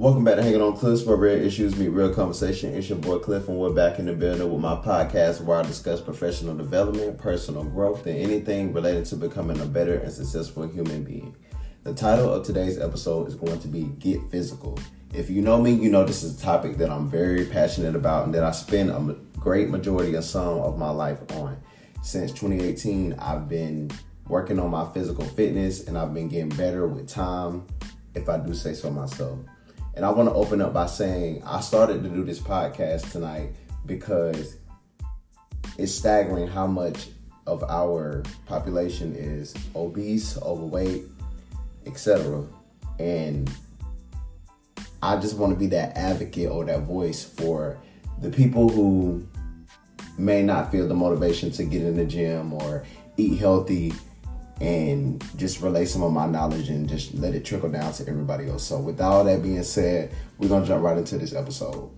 Welcome back to Hanging on Cliffs, where real issues meet real conversation. It's your boy Clif, and we're back in the building with my podcast where I discuss professional development, personal growth, and anything related to becoming a better and successful human being. The title of today's episode is going to be Get Physical. If you know me, you know this is a topic that I'm very passionate about and that I spend a great majority of some of my life on. Since 2018, I've been working on my physical fitness and I've been getting better with time, if I do say so myself. And I want to open up by saying I started to do this podcast tonight because it's staggering how much of our population is obese, overweight, etc. And I just want to be that advocate or that voice for the people who may not feel the motivation to get in the gym or eat healthy and just relay some of my knowledge and just let it trickle down to everybody else. So, with all that being said, we're going to jump right into this episode.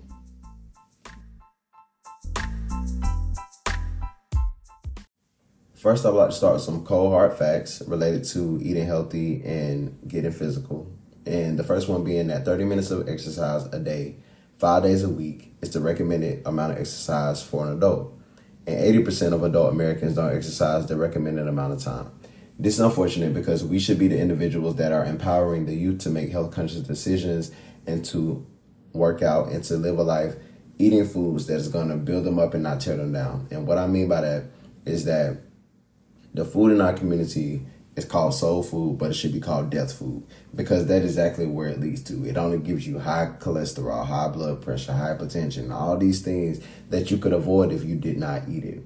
First, I'd like to start with some cold hard facts related to eating healthy and getting physical. And the first one being that 30 minutes of exercise a day, five days a week, is the recommended amount of exercise for an adult. And 80% of adult Americans don't exercise the recommended amount of time. This is unfortunate because we should be the individuals that are empowering the youth to make health conscious decisions and to work out and to live a life eating foods that is going to build them up and not tear them down. And what I mean by that is that the food in our community is called soul food, but it should be called death food because that is exactly where it leads to. It only gives you high cholesterol, high blood pressure, hypertension, all these things that you could avoid if you did not eat it.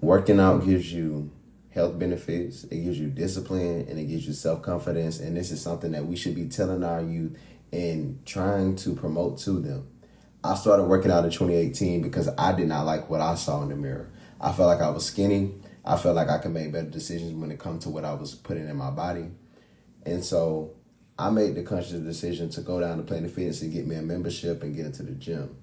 Working out gives you health benefits, it gives you discipline, and it gives you self confidence. And this is something that we should be telling our youth and trying to promote to them. I started working out in 2018 because I did not like what I saw in the mirror. I felt like I was skinny. I felt like I could make better decisions when it comes to what I was putting in my body. And so I made the conscious decision to go down to Planet Fitness and get me a membership and get into the gym.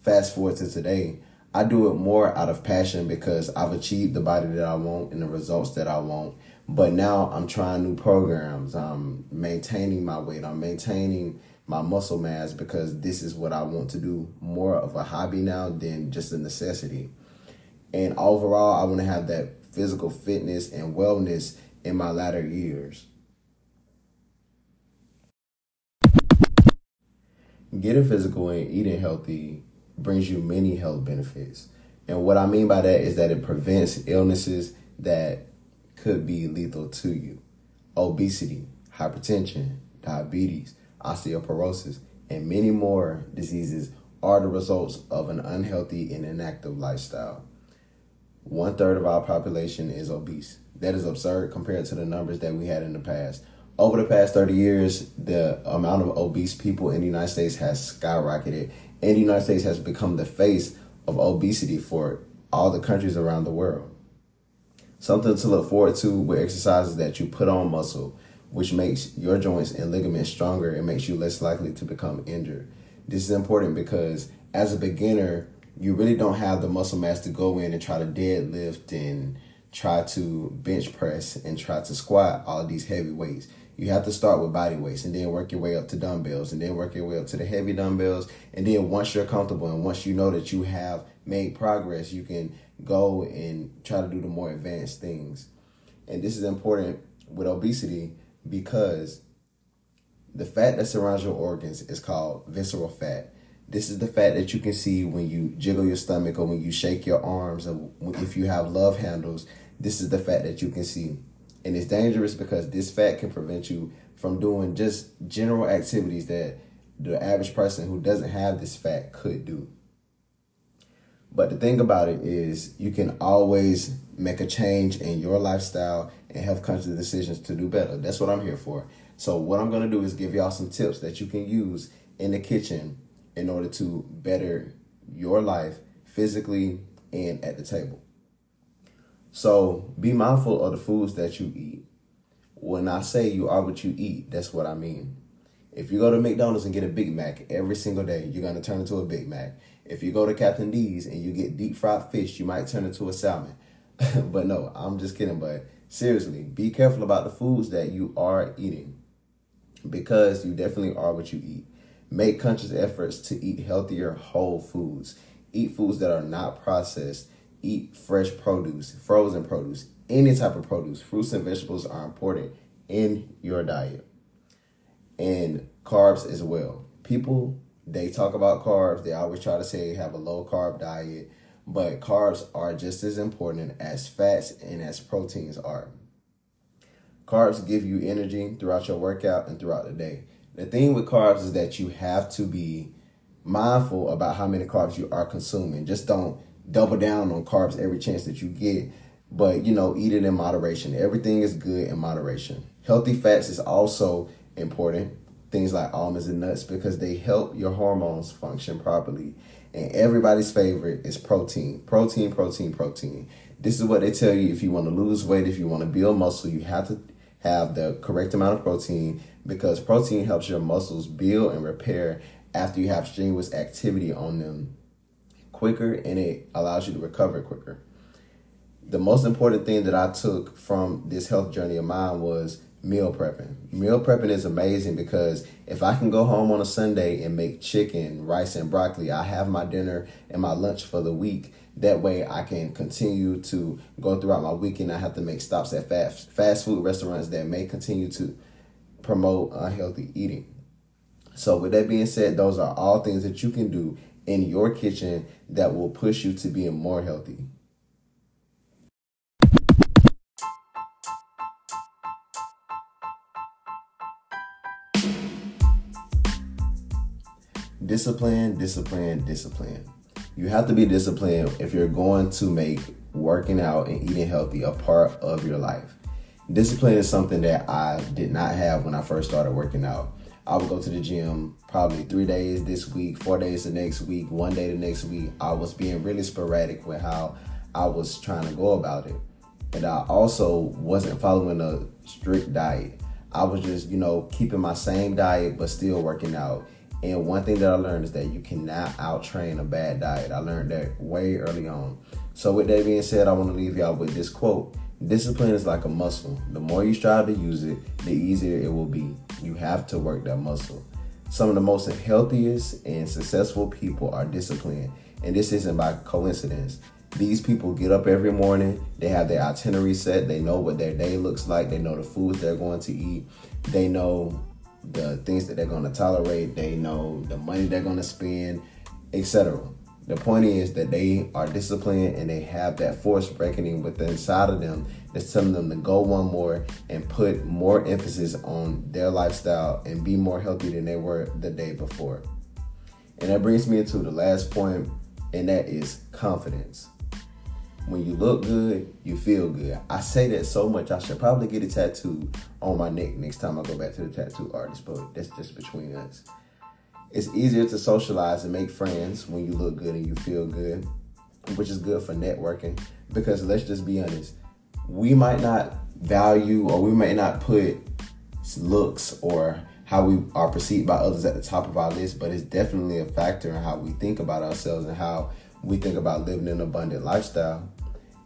Fast forward to today, I do it more out of passion because I've achieved the body that I want and the results that I want. But now I'm trying new programs. I'm maintaining my weight. I'm maintaining my muscle mass because this is what I want to do more of a hobby now than just a necessity. And overall, I want to have that physical fitness and wellness in my latter years. Getting physical and eating healthy brings you many health benefits. And what I mean by that is that it prevents illnesses that could be lethal to you. Obesity, hypertension, diabetes, osteoporosis, and many more diseases are the results of an unhealthy and inactive lifestyle. One third of our population is obese. That is absurd compared to the numbers that we had in the past. Over the past 30 years, the amount of obese people in the United States has skyrocketed and the United States has become the face of obesity for all the countries around the world. Something to look forward to with exercises that you put on muscle, which makes your joints and ligaments stronger and makes you less likely to become injured. This is important because as a beginner, you really don't have the muscle mass to go in and try to deadlift and try to bench press and try to squat all these heavy weights. You have to start with body weights and then work your way up to dumbbells and then work your way up to the heavy dumbbells. And then once you're comfortable and once you know that you have made progress, you can go and try to do the more advanced things. And this is important with obesity because the fat that surrounds your organs is called visceral fat. This is the fat that you can see when you jiggle your stomach or when you shake your arms or if you have love handles. This is the fat that you can see. And it's dangerous because this fat can prevent you from doing just general activities that the average person who doesn't have this fat could do. But the thing about it is, you can always make a change in your lifestyle and health conscious decisions to do better. That's what I'm here for. So, what I'm going to do is give y'all some tips that you can use in the kitchen in order to better your life physically and at the table. So be mindful of the foods that you eat. When I say you are what you eat, that's what I mean. If you go to McDonald's and get a Big Mac every single day, you're going to turn into a Big Mac. If you go to Captain D's and you get deep fried fish, you might turn into a salmon. but no, I'm just kidding. But seriously, be careful about the foods that you are eating because you definitely are what you eat. Make conscious efforts to eat healthier whole foods. Eat foods that are not processed. Eat fresh produce, frozen produce, any type of produce. Fruits and vegetables are important in your diet. And carbs as well. People, they talk about carbs. They always try to say have a low carb diet, but carbs are just as important as fats and as proteins are. Carbs give you energy throughout your workout and throughout the day. The thing with carbs is that you have to be mindful about how many carbs you are consuming. Just don't double down on carbs every chance that you get, but you know, eat it in moderation. Everything is good in moderation. Healthy fats is also important. Things like almonds and nuts because they help your hormones function properly. And everybody's favorite is protein. Protein, protein, protein. This is what they tell you if you want to lose weight, if you want to build muscle, you have to have the correct amount of protein because protein helps your muscles build and repair after you have strenuous activity on them quicker and it allows you to recover quicker. The most important thing that I took from this health journey of mine was meal prepping. Meal prepping is amazing because if I can go home on a Sunday and make chicken, rice, and broccoli, I have my dinner and my lunch for the week. That way I can continue to go throughout my weekend. I have to make stops at fast, fast food restaurants that may continue to promote unhealthy eating. So, with that being said, those are all things that you can do in your kitchen that will push you to being more healthy. Discipline, discipline, discipline. You have to be disciplined if you're going to make working out and eating healthy a part of your life. Discipline is something that I did not have when I first started working out. I would go to the gym probably three days this week, four days the next week, one day the next week. I was being really sporadic with how I was trying to go about it. And I also wasn't following a strict diet. I was just, you know, keeping my same diet but still working out. And one thing that I learned is that you cannot out train a bad diet. I learned that way early on. So, with that being said, I want to leave y'all with this quote Discipline is like a muscle. The more you strive to use it, the easier it will be. You have to work that muscle. Some of the most healthiest and successful people are disciplined, and this isn't by coincidence. These people get up every morning, they have their itinerary set, they know what their day looks like, they know the foods they're going to eat, they know the things that they're going to tolerate, they know the money they're going to spend, etc. The point is that they are disciplined and they have that force reckoning within inside of them that's telling them to go one more and put more emphasis on their lifestyle and be more healthy than they were the day before. And that brings me into the last point, and that is confidence. When you look good, you feel good. I say that so much, I should probably get a tattoo on my neck next time I go back to the tattoo artist, but that's just between us. It's easier to socialize and make friends when you look good and you feel good, which is good for networking. Because let's just be honest, we might not value or we might not put looks or how we are perceived by others at the top of our list, but it's definitely a factor in how we think about ourselves and how we think about living an abundant lifestyle.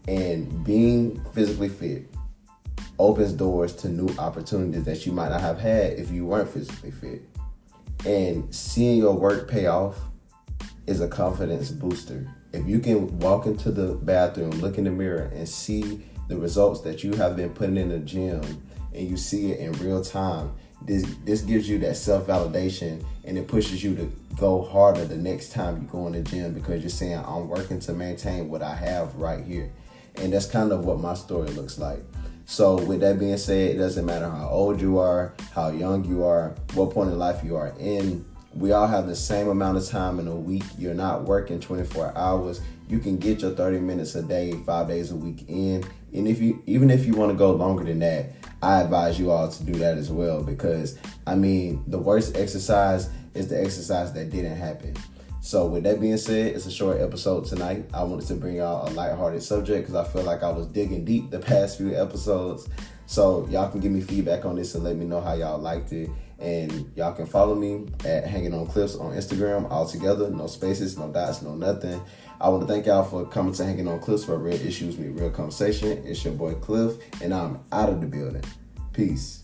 And being physically fit opens doors to new opportunities that you might not have had if you weren't physically fit. And seeing your work pay off is a confidence booster. If you can walk into the bathroom, look in the mirror, and see the results that you have been putting in the gym, and you see it in real time, this this gives you that self validation, and it pushes you to go harder the next time you go in the gym because you're saying I'm working to maintain what I have right here, and that's kind of what my story looks like. So, with that being said, it doesn't matter how old you are, how young you are, what point in life you are in. We all have the same amount of time in a week. You're not working 24 hours. You can get your 30 minutes a day, five days a week in. And if you, even if you want to go longer than that, I advise you all to do that as well because I mean, the worst exercise is the exercise that didn't happen. So, with that being said, it's a short episode tonight. I wanted to bring out a lighthearted subject because I feel like I was digging deep the past few episodes. So, y'all can give me feedback on this and let me know how y'all liked it. And y'all can follow me at Hanging on Cliffs on Instagram all together. No spaces, no dots, no nothing. I want to thank y'all for coming to Hanging on Cliffs for Real Issues Meet Real Conversation. It's your boy Clif, and I'm out of the building. Peace.